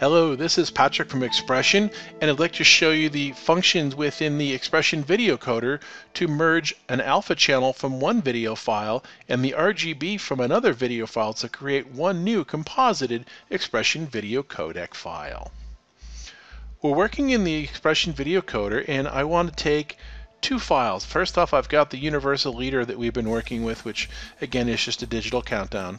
Hello, this is Patrick from XPression, and I'd like to show you the functions within the XPression Video Coder to merge an alpha channel from one video file and the RGB from another video file to create one new composited XPression Video Codec file. We're working in the XPression Video Coder, and I want to take two files. First off, I've got the universal leader that we've been working with, which again is just a digital countdown.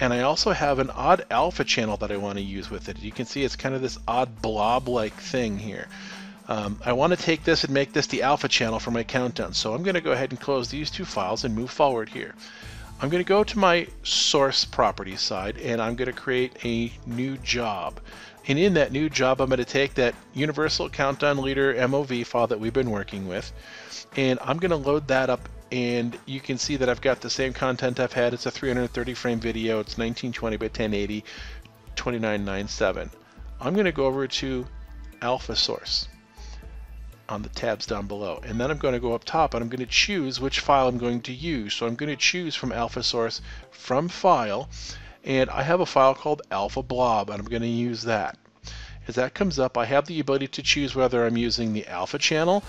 And I also have an odd alpha channel that I want to use with it. You can see it's kind of this odd blob-like thing here. Um, I want to take this and make this the alpha channel for my countdown. So I'm going to go ahead and close these two files and move forward here. I'm going to go to my source properties side and I'm going to create a new job. And in that new job, I'm going to take that universal countdown leader MOV file that we've been working with, and I'm going to load that up and you can see that I've got the same content I've had. It's a 330 frame video. It's 1920 by 1080, 2997. I'm going to go over to Alpha Source on the tabs down below. And then I'm going to go up top and I'm going to choose which file I'm going to use. So I'm going to choose from Alpha Source from File. And I have a file called Alpha Blob and I'm going to use that. As that comes up, I have the ability to choose whether I'm using the alpha channel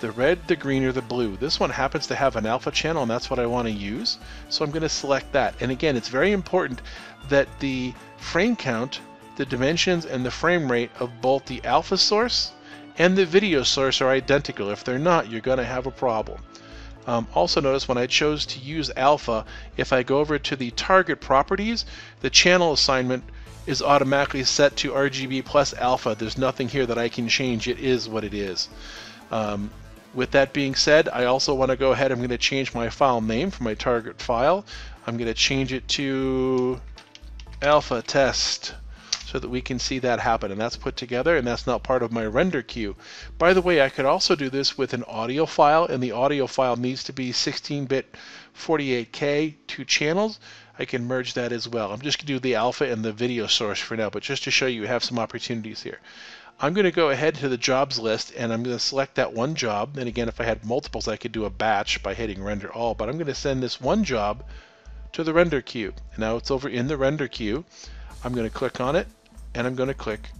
the red, the green, or the blue. This one happens to have an alpha channel and that's what I want to use. So I'm going to select that. And again, it's very important that the frame count, the dimensions, and the frame rate of both the alpha source and the video source are identical. If they're not, you're going to have a problem. Um, also notice when I chose to use alpha, if I go over to the target properties, the channel assignment is automatically set to RGB plus alpha. There's nothing here that I can change. It is what it is. Um, with that being said, I also want to go ahead, I'm going to change my file name for my target file. I'm going to change it to alpha test so that we can see that happen. And that's put together and that's not part of my render queue. By the way, I could also do this with an audio file and the audio file needs to be 16-bit 48K, two channels. I can merge that as well. I'm just going to do the alpha and the video source for now, but just to show you, have some opportunities here. I'm going to go ahead to the jobs list and I'm going to select that one job. And again, if I had multiples, I could do a batch by hitting render all, but I'm going to send this one job to the render queue. And now it's over in the render queue. I'm going to click on it and I'm going to click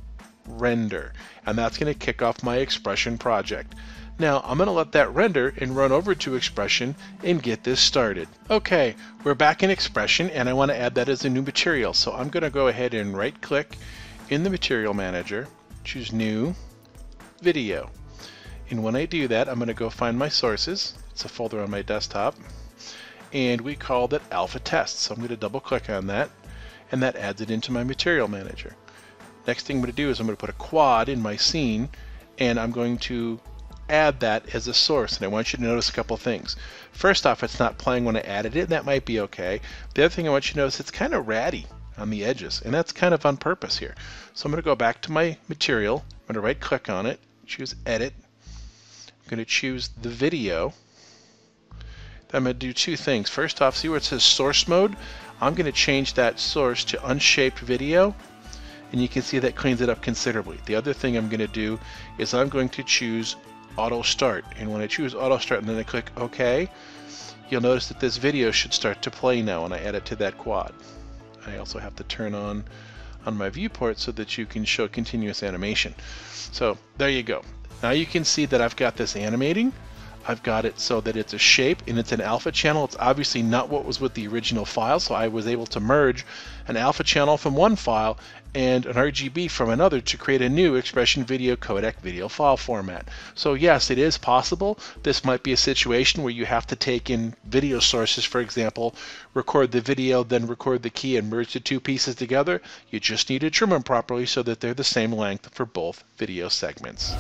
render. And that's going to kick off my XPression project. Now I'm going to let that render and run over to XPression and get this started. Okay, we're back in XPression and I want to add that as a new material. So I'm going to go ahead and right click in the Material Manager choose New, Video. And when I do that, I'm going to go find my sources. It's a folder on my desktop. And we called it Alpha Test. So I'm going to double click on that, and that adds it into my Material Manager. Next thing I'm going to do is I'm going to put a quad in my scene, and I'm going to add that as a source. And I want you to notice a couple things. First off, it's not playing when I added it, and that might be okay. The other thing I want you to notice, it's kind of ratty on the edges, and that's kind of on purpose here. So I'm going to go back to my material, I'm going to right click on it, choose edit, I'm going to choose the video, I'm going to do two things. First off, see where it says source mode? I'm going to change that source to unshaped video, and you can see that cleans it up considerably. The other thing I'm going to do is I'm going to choose auto start, and when I choose auto start and then I click OK, you'll notice that this video should start to play now when I add it to that quad. I also have to turn on on my viewport so that you can show continuous animation. So there you go. Now you can see that I've got this animating. I've got it so that it's a shape and it's an alpha channel. It's obviously not what was with the original file, so I was able to merge an alpha channel from one file and an RGB from another to create a new XPression video codec video file format. So yes, it is possible. This might be a situation where you have to take in video sources, for example, record the video, then record the key and merge the two pieces together. You just need to trim them properly so that they're the same length for both video segments.